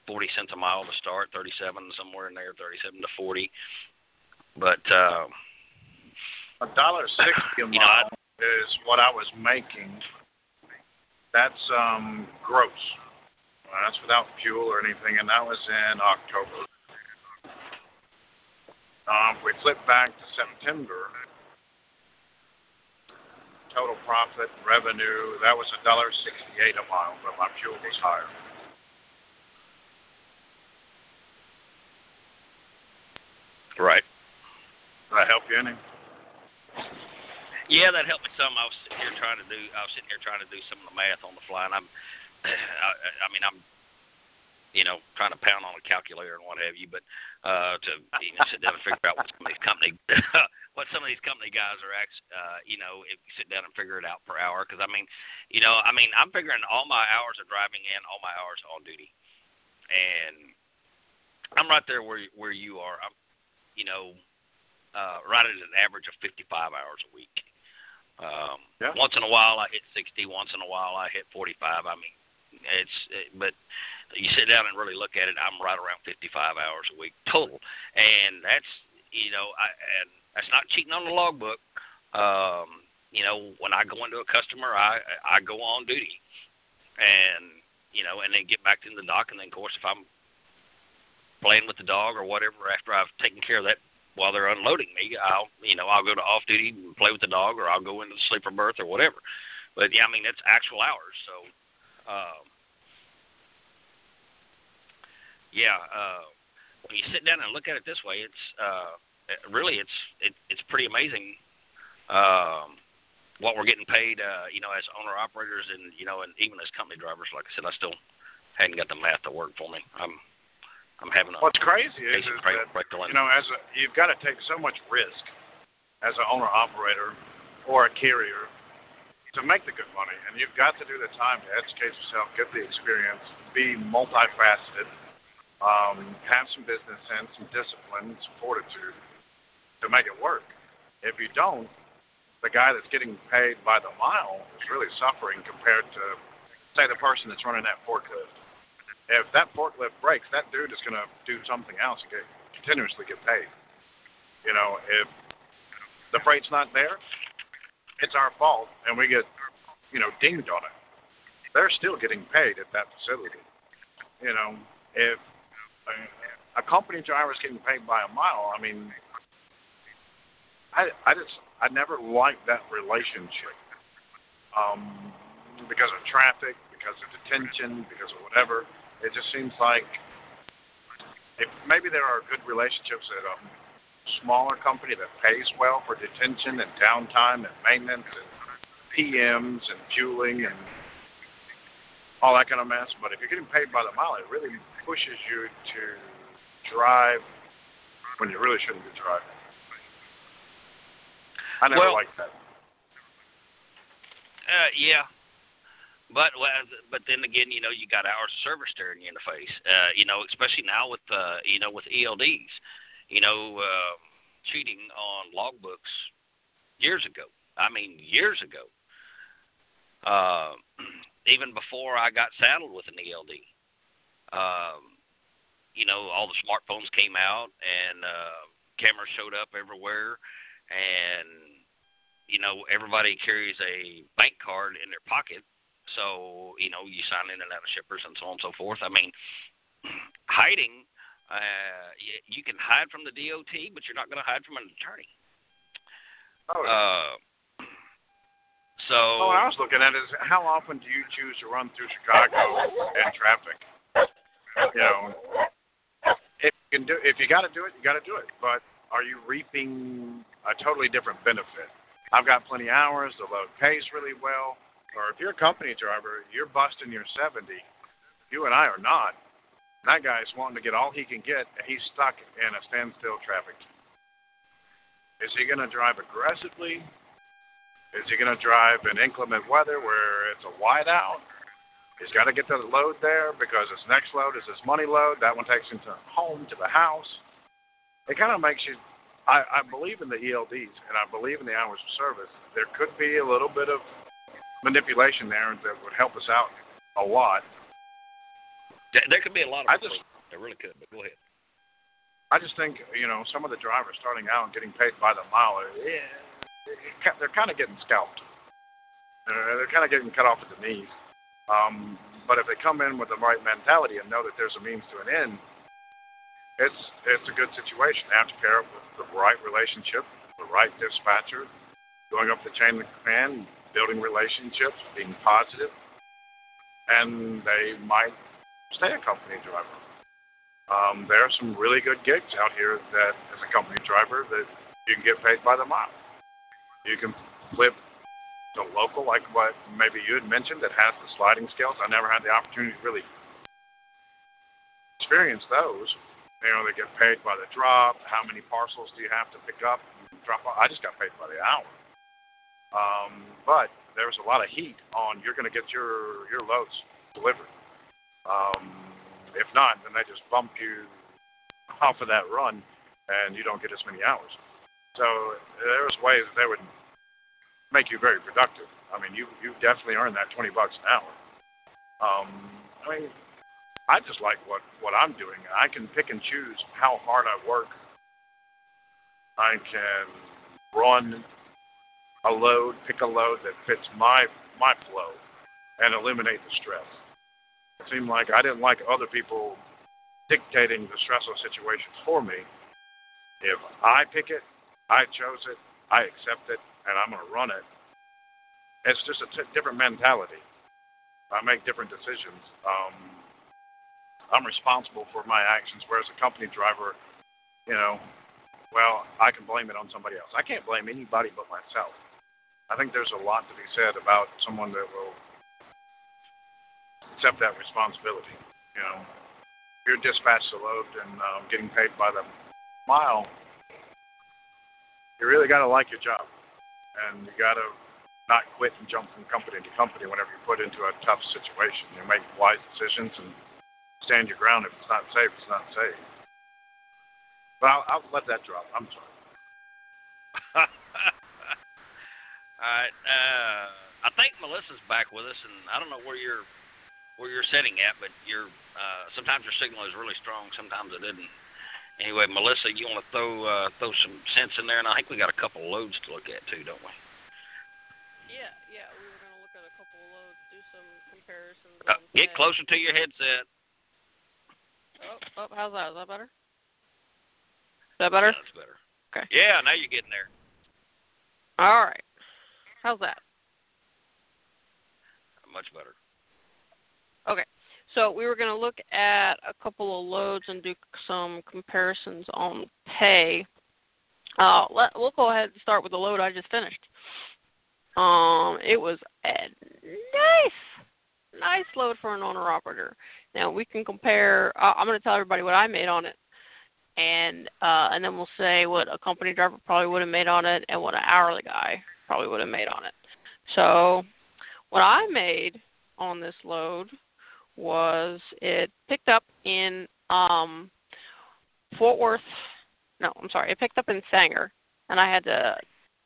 forty cents a mile to start, thirty-seven somewhere in there, thirty-seven to forty. But uh, a dollar sixty a mile you know, I, is what I was making. That's um gross. That's without fuel or anything, and that was in October. Um, if we flip back to September, total profit revenue that was a dollar sixty-eight a mile, but my fuel was higher. right. Did I help you any? Yeah, that helped me some. I was sitting here trying to do. I was sitting here trying to do some of the math on the fly, and I'm. I, I mean, I'm. You know, trying to pound on a calculator and what have you, but uh, to you know, sit down and figure out what some of these company, what some of these company guys are actually, uh, you know, if you sit down and figure it out per hour. Because I mean, you know, I mean, I'm figuring all my hours of driving and all my hours on duty, and I'm right there where where you are. I'm, you know, uh, right at an average of 55 hours a week. Um, yeah. Once in a while I hit 60. Once in a while I hit 45. I mean, it's it, but you sit down and really look at it. I'm right around 55 hours a week total, and that's you know I and that's not cheating on the logbook. Um, you know, when I go into a customer, I I go on duty, and you know, and then get back in the dock, and then of course if I'm playing with the dog or whatever after I've taken care of that while they're unloading me, I'll you know I'll go to off duty and play with the dog, or I'll go into the sleeper berth or whatever. But yeah, I mean that's actual hours. So, um, yeah, uh, when you sit down and look at it this way, it's uh, really it's it, it's pretty amazing um, what we're getting paid. Uh, you know, as owner operators and you know, and even as company drivers. Like I said, I still hadn't got the math to work for me. I'm I'm having a What's crazy is, is that you know, as a, you've got to take so much risk as an owner operator or a carrier to make the good money, and you've got to do the time to educate yourself, get the experience, be multifaceted, um, have some business sense, some discipline, some fortitude to make it work. If you don't, the guy that's getting paid by the mile is really suffering compared to, say, the person that's running that forklift if that forklift breaks, that dude is going to do something else and get, continuously get paid. You know, if the freight's not there, it's our fault, and we get, you know, dinged on it. They're still getting paid at that facility. You know, if a, a company driver is getting paid by a mile, I mean, I I just I never liked that relationship um, because of traffic, because of detention, because of whatever. It just seems like if maybe there are good relationships at a smaller company that pays well for detention and downtime and maintenance and PMs and fueling and all that kind of mess. But if you're getting paid by the mile, it really pushes you to drive when you really shouldn't be driving. I never well, liked that. Uh, yeah, but but then again, you know, you got hours of service staring you in the face. Uh, you know, especially now with uh, you know with ELDs, you know, uh, cheating on logbooks years ago. I mean, years ago. Uh, even before I got saddled with an ELD, um, you know, all the smartphones came out and uh, cameras showed up everywhere, and you know, everybody carries a bank card in their pocket so, you know, you sign in and out of shippers and so on and so forth. I mean, hiding, uh, you, you can hide from the DOT, but you're not going to hide from an attorney. Oh, yeah. Uh, so. Well, what I was looking at is how often do you choose to run through Chicago in traffic? You know, if you can do, if you got to do it, you got to do it. But are you reaping a totally different benefit? I've got plenty of hours. The load pays really well or if you're a company driver, you're busting your 70. You and I are not. That guy's wanting to get all he can get, and he's stuck in a standstill traffic. Is he going to drive aggressively? Is he going to drive in inclement weather where it's a whiteout? He's got to get the load there because his next load is his money load. That one takes him to home to the house. It kind of makes you. I, I believe in the ELDs and I believe in the hours of service. There could be a little bit of manipulation there that would help us out a lot. There could be a lot of. I just. There really could, but go ahead. I just think you know some of the drivers starting out and getting paid by the mile, yeah, they're kind of getting scalped. They're, they're kind of getting cut off at the knees. Um, but if they come in with the right mentality and know that there's a means to an end, it's it's a good situation. They have to pair up with the right relationship, the right dispatcher, going up the chain of command, building relationships, being positive, and they might stay a company driver. Um, there are some really good gigs out here that, as a company driver, that you can get paid by the mile. You can flip the local, like what maybe you had mentioned, that has the sliding scales. I never had the opportunity to really experience those. You know, they get paid by the drop. How many parcels do you have to pick up and drop off? I just got paid by the hour. Um, but there was a lot of heat on you're going to get your your loads delivered. Um, if not, then they just bump you off of that run, and you don't get as many hours. So there was ways that they would make you very productive. I mean, you you definitely earn that twenty bucks an hour. Um, I mean, I just like what what I'm doing. I can pick and choose how hard I work. I can run a load, pick a load that fits my my flow, and eliminate the stress. Seemed like I didn't like other people dictating the stressful situations for me. If I pick it, I chose it, I accept it, and I'm going to run it. It's just a t- different mentality. I make different decisions. Um, I'm responsible for my actions, whereas a company driver, you know, well, I can blame it on somebody else. I can't blame anybody but myself. I think there's a lot to be said about someone that will accept that responsibility. You know, you're dispatched a load and um, getting paid by the mile. You really got to like your job and you got to not quit and jump from company to company whenever you're put into a tough situation. You make wise decisions and stand your ground. If it's not safe, it's not safe. But I'll, I'll let that drop. I'm sorry. All right. Uh, I think Melissa's back with us, and I don't know where you're where you're sitting at, but you're uh, sometimes your signal is really strong, sometimes it isn't. Anyway, Melissa, you want to throw uh, throw some sense in there, and I think we got a couple of loads to look at too, don't we? Yeah, yeah, we were going to look at a couple of loads, do some comparisons. Uh, get closer to your headset. Oh, oh, how's that? Is that better? Is that better? Yeah, that's better. Okay. Yeah, now you're getting there. All right. How's that? Much better. Okay. So we were going to look at a couple of loads and do some comparisons on pay. Uh, let, we'll go ahead and start with the load I just finished. Um, it was a nice, nice load for an owner operator. Now we can compare. Uh, I'm going to tell everybody what I made on it, and uh, and then we'll say what a company driver probably would have made on it, and what an hourly guy probably would have made on it. So, what I made on this load was it picked up in um Fort Worth. No, I'm sorry. It picked up in Sanger, and I had to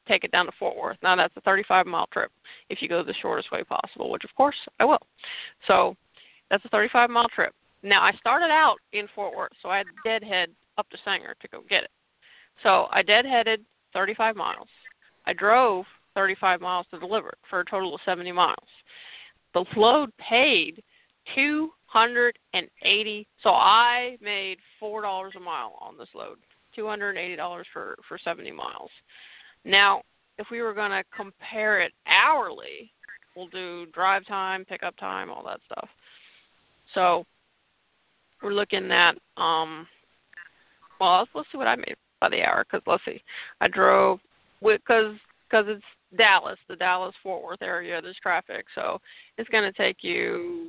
take it down to Fort Worth. Now that's a 35 mile trip if you go the shortest way possible, which of course I will. So that's a 35 mile trip. Now I started out in Fort Worth, so I had to deadhead up to Sanger to go get it. So I deadheaded 35 miles. I drove 35 miles to deliver it for a total of 70 miles. The load paid two hundred and eighty. So I made four dollars a mile on this load. Two hundred and eighty dollars for for seventy miles. Now, if we were going to compare it hourly, we'll do drive time, pickup time, all that stuff. So we're looking at um. Well, let's, let's see what I made by the hour because let's see, I drove because because it's Dallas, the Dallas Fort Worth area. There's traffic, so it's going to take you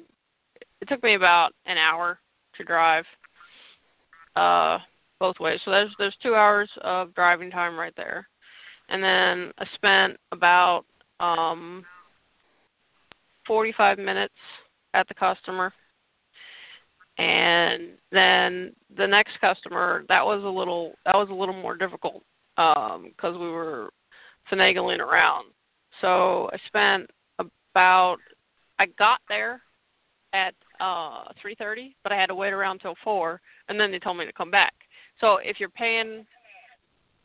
it took me about an hour to drive uh both ways. So there's there's two hours of driving time right there. And then I spent about um 45 minutes at the customer. And then the next customer, that was a little that was a little more difficult because um, we were finagling around. So I spent about I got there at uh 3:30, but I had to wait around till 4 and then they told me to come back. So if you're paying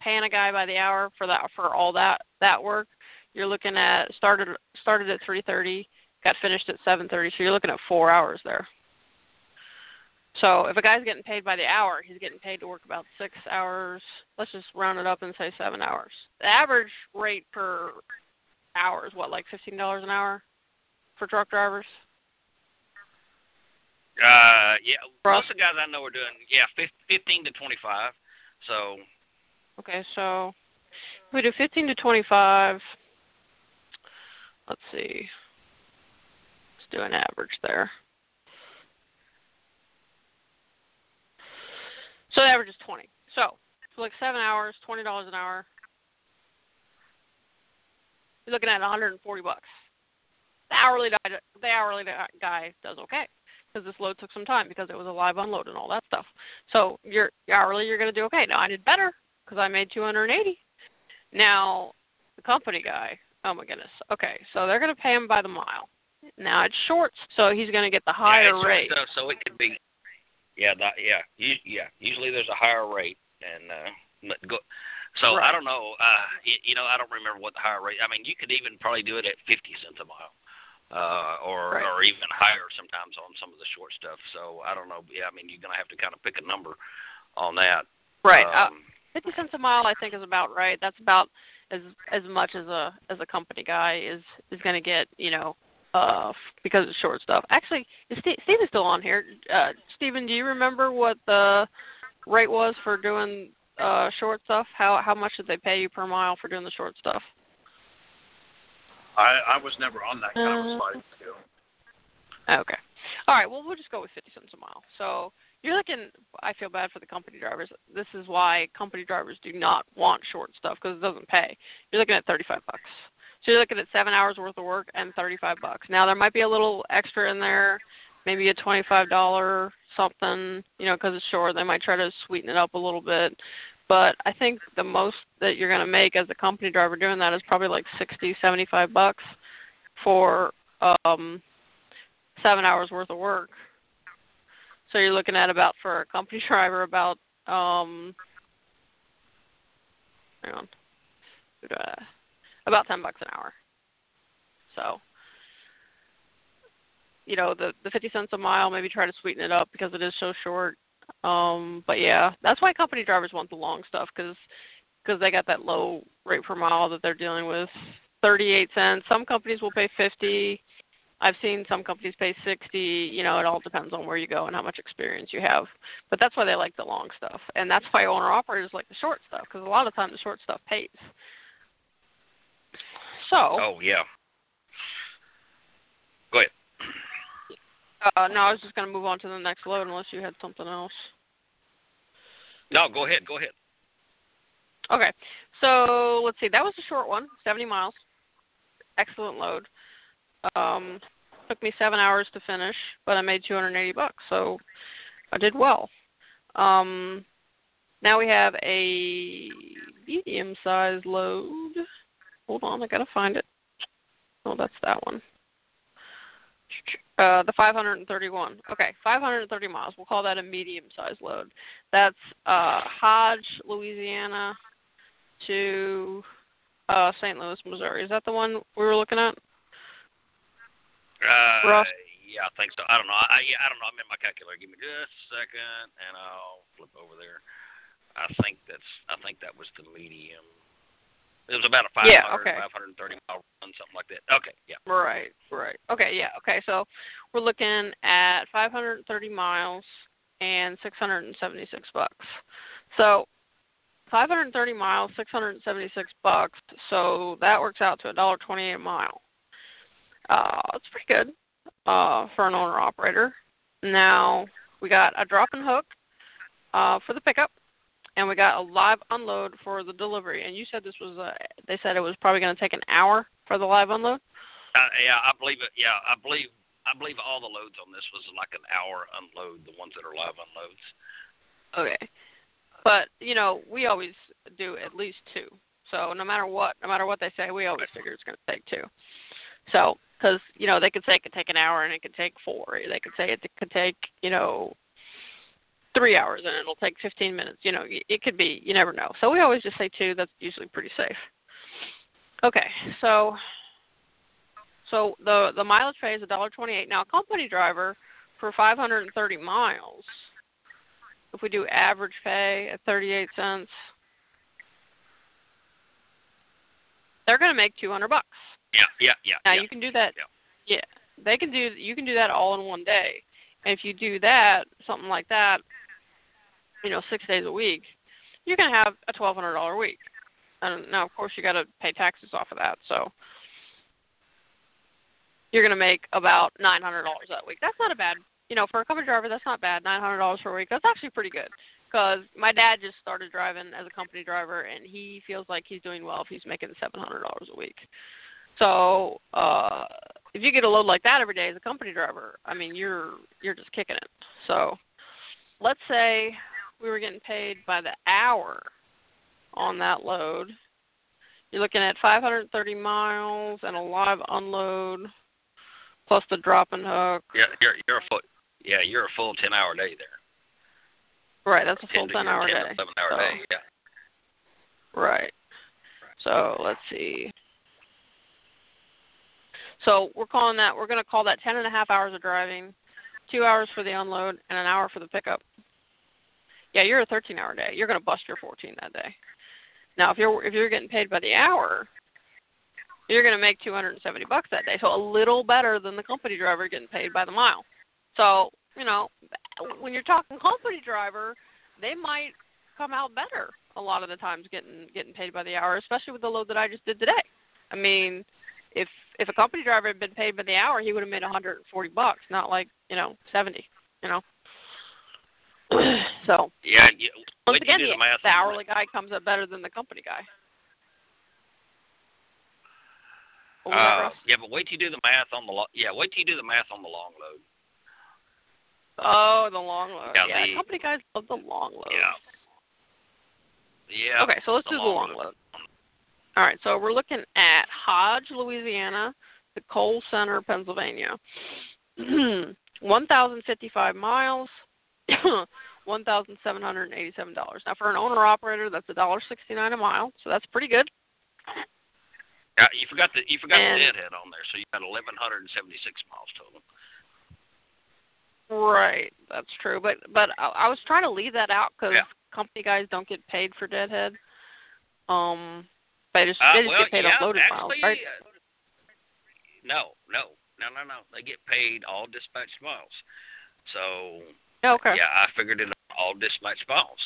paying a guy by the hour for that for all that that work, you're looking at started started at 3:30, got finished at 7:30, so you're looking at 4 hours there. So if a guy's getting paid by the hour, he's getting paid to work about 6 hours. Let's just round it up and say 7 hours. The average rate per hour is what like $15 an hour for truck drivers? Uh, yeah, most of the guys I know are doing yeah, fifteen to twenty-five. So. Okay, so we do fifteen to twenty-five. Let's see. Let's do an average there. So the average is twenty. So for like seven hours, twenty dollars an hour. You're looking at 140 bucks. The hourly guy, the hourly guy does okay because this load took some time because it was a live unload and all that stuff. So you're hourly, you're going to do okay. Now I did better because I made 280. Now the company guy, oh my goodness. Okay, so they're going to pay him by the mile. Now it's shorts, so he's going to get the higher yeah, rate. Stuff, so it could be, yeah, that, yeah, yeah. Usually there's a higher rate, and uh, go. So right. I don't know. Uh, you, you know, I don't remember what the higher rate. I mean, you could even probably do it at 50 cents a mile uh, or right. or even higher sometimes on some of the short stuff. So I don't know. Yeah, I mean you're gonna have to kind of pick a number on that. Right. Um, uh, Fifty cents a mile, I think, is about right. That's about as as much as a as a company guy is is going to get. You know, uh, because it's short stuff. Actually, is Steve, Steve is still on here. Uh, Stephen, do you remember what the rate was for doing uh short stuff? How how much did they pay you per mile for doing the short stuff? I I was never on that kind of a uh, sliding scale. Okay. All right. Well, we'll just go with 50 cents a mile. So you're looking. I feel bad for the company drivers. This is why company drivers do not want short stuff because it doesn't pay. You're looking at 35 bucks. So you're looking at seven hours worth of work and 35 bucks. Now there might be a little extra in there, maybe a $25 something, you know, because it's short. They might try to sweeten it up a little bit. But I think the most that you're going to make as a company driver doing that is probably like sixty, seventy-five bucks for um, seven hours worth of work. So you're looking at about for a company driver about um, hang on, about ten bucks an hour. So you know the the fifty cents a mile maybe try to sweeten it up because it is so short um, but yeah, that's why company drivers want the long stuff because because they got that low rate per mile that they're dealing with. 38 cents. Some companies will pay 50. I've seen some companies pay 60. You know, it all depends on where you go and how much experience you have. But that's why they like the long stuff, and that's why owner operators like the short stuff because a lot of times the short stuff pays. So. Oh yeah. Go ahead. Uh, no, I was just going to move on to the next load unless you had something else. No, go ahead. Go ahead. Okay. So let's see. That was a short one, 70 miles. Excellent load. Um, took me seven hours to finish, but I made 280 bucks, so I did well. Um, now we have a medium-sized load. Hold on, I gotta find it. Oh, that's that one. Uh, the 531. Okay, 530 miles. We'll call that a medium-sized load. That's uh, Hodge, Louisiana, to uh, St. Louis, Missouri. Is that the one we were looking at? Uh, Ross? yeah, I think so. I don't know. I yeah, I don't know. I'm in my calculator. Give me just a second, and I'll flip over there. I think that's. I think that was the medium. It was about a 500, yeah, okay. 530 mile run, something like that. Okay, yeah. Right, right. Okay, yeah, okay. So we're looking at 530 miles and 676 bucks. So 530 miles, 676 bucks. So that works out to a dollar 28 a mile. Uh, it's pretty good uh, for an owner operator. Now we got a drop and hook uh, for the pickup and we got a live unload for the delivery. And you said this was a, they said it was probably going to take an hour for the live unload. Uh, yeah, I believe it. Yeah, I believe I believe all the loads on this was like an hour unload. The ones that are live unloads. Okay. But you know, we always do at least two. So no matter what, no matter what they say, we always figure it's going to take two. So because you know they could say it could take an hour and it could take four. They could say it could take you know three hours and it'll take 15 minutes. You know, it could be. You never know. So we always just say two. That's usually pretty safe. Okay, so so the the mileage pay is a dollar twenty eight. Now a company driver for 530 miles, if we do average pay at 38 cents, they're going to make 200 bucks. Yeah, yeah, yeah. Now yeah. you can do that. Yeah. yeah, they can do. You can do that all in one day. And if you do that, something like that, you know, six days a week, you're going to have a twelve hundred dollar week. And now, of course, you got to pay taxes off of that. So you're going to make about nine hundred dollars that week. That's not a bad, you know, for a company driver. That's not bad. Nine hundred dollars per week. That's actually pretty good. Because my dad just started driving as a company driver, and he feels like he's doing well if he's making seven hundred dollars a week. So uh, if you get a load like that every day as a company driver, I mean, you're you're just kicking it. So let's say we were getting paid by the hour on that load. You're looking at 530 miles and a live unload plus the drop and hook. Yeah, you're you're a full yeah you're a full ten hour day there. Right, that's a full 10 10 hour 10 day. Eleven hour so, day. Yeah. Right. So let's see. So we're calling that we're going to call that ten and a half hours of driving, two hours for the unload, and an hour for the pickup. Yeah, you're a 13 hour day. You're going to bust your 14 that day. Now, if you're if you're getting paid by the hour, you're going to make 270 bucks that day. So a little better than the company driver getting paid by the mile. So you know, when you're talking company driver, they might come out better a lot of the times getting getting paid by the hour, especially with the load that I just did today. I mean, if if a company driver had been paid by the hour, he would have made 140 bucks, not like you know 70. You know. So Yeah. You, once again, you do the, the math the on hourly guy comes up better than the company guy. Uh, yeah, but wait till you do the math on the lo- yeah. Wait till you do the math on the long load. Oh, the long load. Yeah, Yeah, the- company guys love the long load. Yeah. Yeah. Okay, so let's do the long long load. load. All right, so we're looking at Hodge, Louisiana, the Coal Center, Pennsylvania. 1,055 miles, $1,787. Now, for an owner operator, that's $1.69 a mile, so that's pretty good. Yeah, you forgot the you forgot And- the deadhead on there, so you got eleven hundred and seventy six miles total. Right, that's true. But but I, I was trying to leave that out because Yeah. company guys don't get paid for deadhead. Um, they just Uh, they just well, get paid yeah, on loaded actually, miles, right? uh, no, no, no, no, no. They get paid all dispatched miles. So Oh, okay. yeah, I figured it all dispatched miles.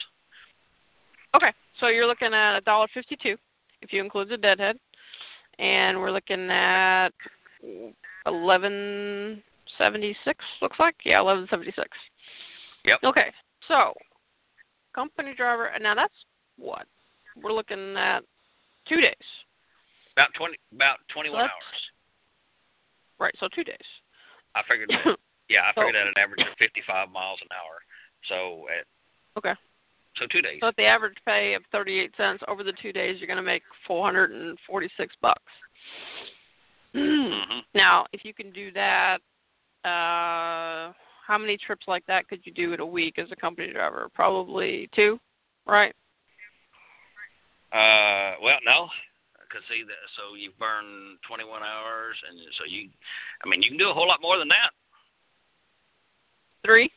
Okay, so you're looking at a dollar fifty-two if you include the deadhead, and we're looking at eleven seventy-six. Looks like yeah, eleven seventy-six. Yep. Okay, so company driver. and Now that's what we're looking at two days, About twenty, about twenty one Let's- hours. right? So two days. I figured. yeah, I So- figured at an average of fifty five miles an hour. So at Okay. so two days. So at the average pay of thirty-eight cents over the two days, you're going to make four hundred and forty-six bucks. hmm Now, if you can do that, uh, how many trips like that could you do in a week as a company driver? Probably two, right? Uh, well, no, because see that. So you burn twenty one hours, and so you, I mean, you can do a whole lot more than that. Three.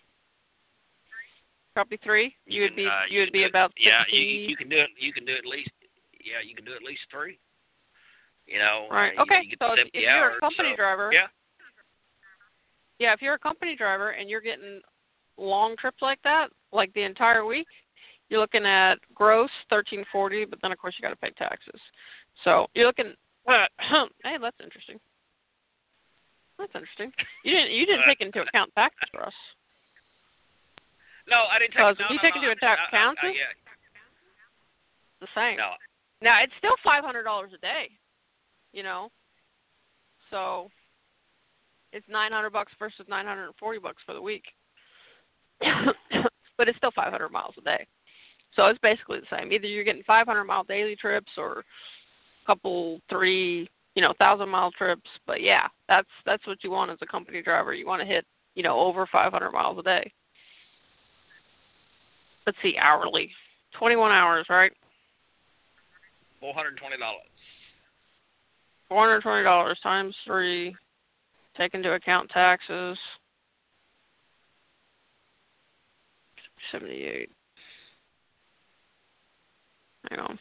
Probably three. You You would can, be uh, you would be it- about yeah. fifty. You you can do it. You can do at least yeah. You can do at least three. You know. Right. uh, Okay. You, you So if, 70 if you're a company so, driver, Yeah. yeah, if you're a company driver and you're getting long trips like that, like the entire week, you're looking at gross thirteen forty, but then of course you got to pay taxes. So you're looking. Uh, hey, that's interesting. That's interesting. You didn't you didn't take into account taxes for us. No, I didn't take. No, if you no, take no, into account taxes, yeah. the same. No. Now it's still five hundred dollars a day, you know. So it's 900 bucks versus 940 bucks for the week. but it's still 500 miles a day. So it's basically the same. Either you're getting 500 mile daily trips or a couple three, you know, thousand mile trips. But yeah, that's that's what you want as a company driver. You want to hit, you know, over 500 miles a day. Let's see, hourly, 21 hours, right? Four hundred twenty dollars. Four hundred twenty dollars times three. Take into account taxes. Seventy-eight. Hang on.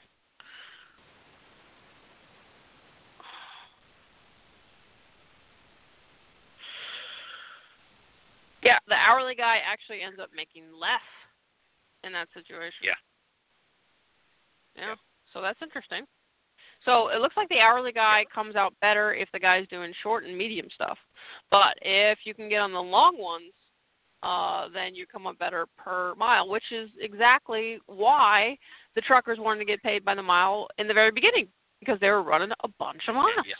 Yeah, the hourly guy actually ends up making less in that situation. Yeah. Yeah. So that's interesting. So it looks like the hourly guy comes out better if the guy's doing short and medium stuff. But if you can get on the long ones, uh, then you come up better per mile, which is exactly why the truckers wanted to get paid by the mile in the very beginning because they were running a bunch of miles. Yeah.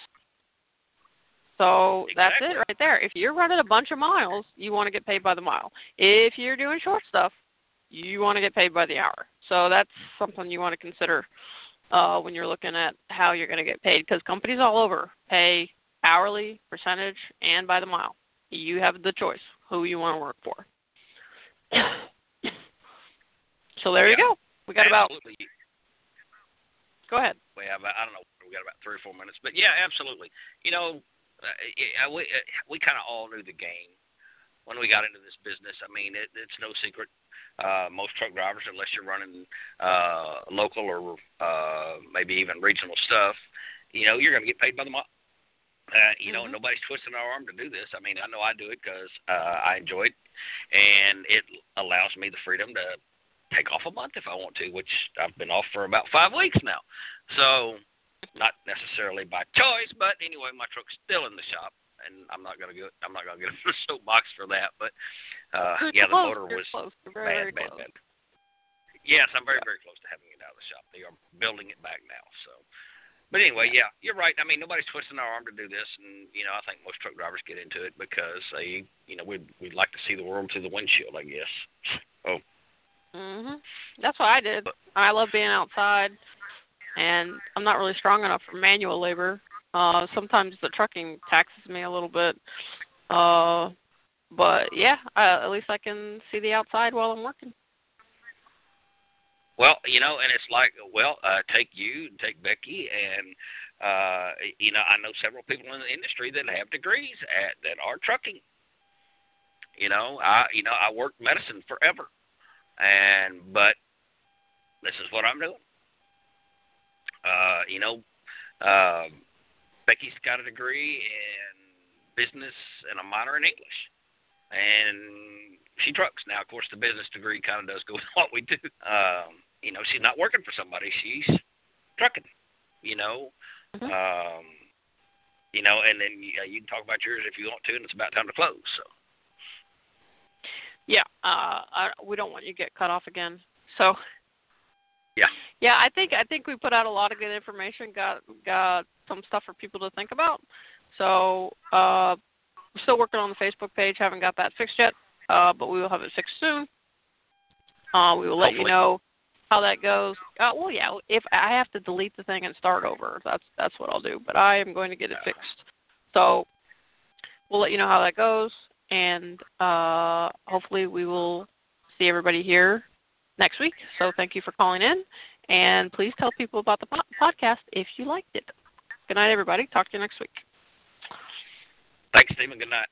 So Exactly. that's it right there. If you're running a bunch of miles, you want to get paid by the mile. If you're doing short stuff, you want to get paid by the hour. So that's something you want to consider uh, when you're looking at how you're going to get paid because companies all over pay hourly, percentage, and by the mile. You have the choice who you want to work for. so there you go. We got about. Go ahead. We have I don't know. We got about three or four minutes, but yeah, absolutely. You know, uh, yeah, we uh, we kind of all knew the game when we got into this business. I mean, it, it's no secret. Uh, most truck drivers, unless you're running uh, local or uh, maybe even regional stuff, you know, you're going to get paid by the mile. Uh, you know, Mhm. nobody's twisting our arm to do this. I mean, I know I do it because uh, I enjoy it, and it allows me the freedom to take off a month if I want to, which I've been off for about five weeks now. So, not necessarily by choice, but anyway, my truck's still in the shop, and I'm not gonna get I'm not gonna get a soapbox for that. But uh, You're yeah, the close. motor You're was close. Very, bad, very bad, close. bad. Yes, I'm very, very close to having it out of the shop. They are building it back now. So, but anyway, yeah, you're right. I mean, nobody's twisting our arm to do this, and you know, I think most truck drivers get into it because they, you know, we'd we'd like to see the world through the windshield, I guess. Oh, Mhm. That's what I did. I love being outside, and I'm not really strong enough for manual labor. Uh, sometimes the trucking taxes me a little bit. Uh, but yeah, uh, at least I can see the outside while I'm working. Well, you know, and it's like, well, uh, take you, and take Becky, and uh, you know, I know several people in the industry that have degrees at that are trucking. You know, I, you know, I worked medicine forever, and but this is what I'm doing. Uh, you know, uh, Becky's got a degree in business and a minor in English, and she trucks now. Of course, the business degree kind of does go with what we do. Um, you know, she's not working for somebody; she's trucking. You know, Mhm. um, you know, and then uh, you can talk about yours if you want to, and it's about time to close. So, Yeah, uh, I, we don't want you to get cut off again. So. Yeah. Yeah, I think I think we put out a lot of good information. Got got some stuff for people to think about. So uh, we're still working on the Facebook page. Haven't got that fixed yet, uh, but we will have it fixed soon. Uh, we will let you know how that goes. Uh, well, yeah, if I have to delete the thing and start over, that's that's what I'll do. But I am going to get it fixed. So we'll let you know how that goes, and uh, hopefully we will see everybody here next week. So thank you for calling in, and please tell people about the po- podcast if you liked it. Good night, everybody. Talk to you next week. thanks, Stephen. Good night.